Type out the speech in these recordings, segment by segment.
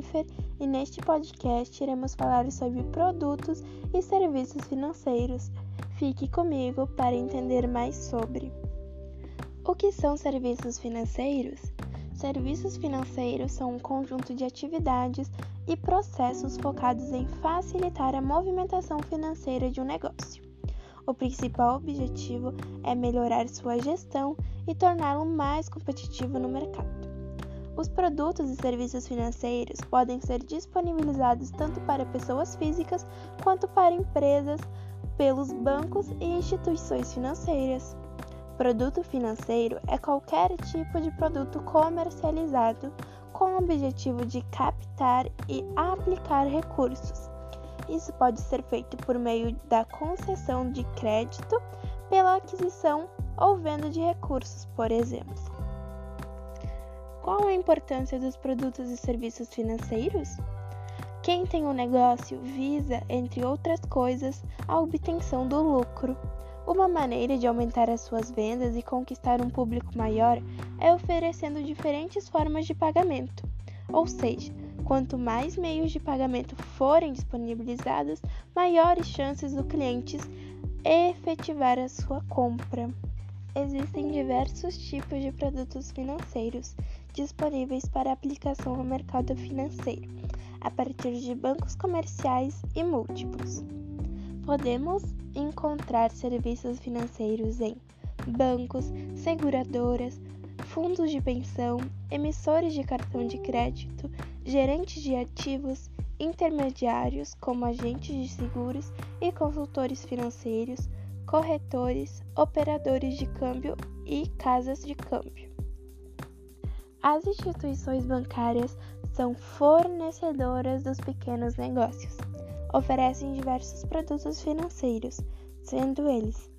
Jennifer e neste podcast iremos falar sobre produtos e serviços financeiros. Fique comigo para entender mais sobre. O que são serviços financeiros? Serviços financeiros são um conjunto de atividades e processos focados em facilitar a movimentação financeira de um negócio. O principal objetivo é melhorar sua gestão e torná-lo mais competitivo no mercado. Os produtos e serviços financeiros podem ser disponibilizados tanto para pessoas físicas quanto para empresas pelos bancos e instituições financeiras. Produto financeiro é qualquer tipo de produto comercializado com o objetivo de captar e aplicar recursos. Isso pode ser feito por meio da concessão de crédito, pela aquisição ou venda de recursos, por exemplo. Qual a importância dos produtos e serviços financeiros? Quem tem um negócio visa, entre outras coisas, a obtenção do lucro. Uma maneira de aumentar as suas vendas e conquistar um público maior é oferecendo diferentes formas de pagamento. Ou seja, quanto mais meios de pagamento forem disponibilizados, maiores chances do cliente efetivar a sua compra. Existem diversos tipos de produtos financeiros disponíveis para aplicação no mercado financeiro, a partir de bancos comerciais e múltiplos. Podemos encontrar serviços financeiros em bancos, seguradoras, fundos de pensão, emissores de cartão de crédito, gerentes de ativos, intermediários como agentes de seguros e consultores financeiros corretores, operadores de câmbio e casas de câmbio. As instituições bancárias são fornecedoras dos pequenos negócios. Oferecem diversos produtos financeiros, sendo eles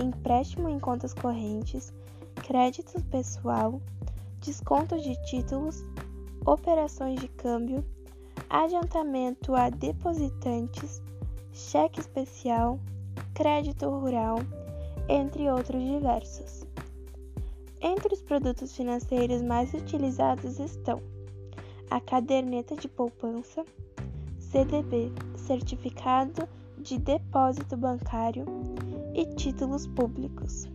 empréstimo em contas correntes, crédito pessoal, desconto de títulos, operações de câmbio, adiantamento a depositantes, cheque especial, crédito rural, entre outros diversos. Entre os produtos financeiros mais utilizados estão a caderneta de poupança, CDB, Certificado de Depósito Bancário e títulos públicos.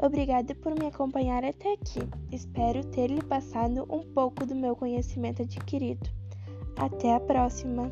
Obrigada por me acompanhar até aqui. Espero ter lhe passado um pouco do meu conhecimento adquirido. Até a próxima!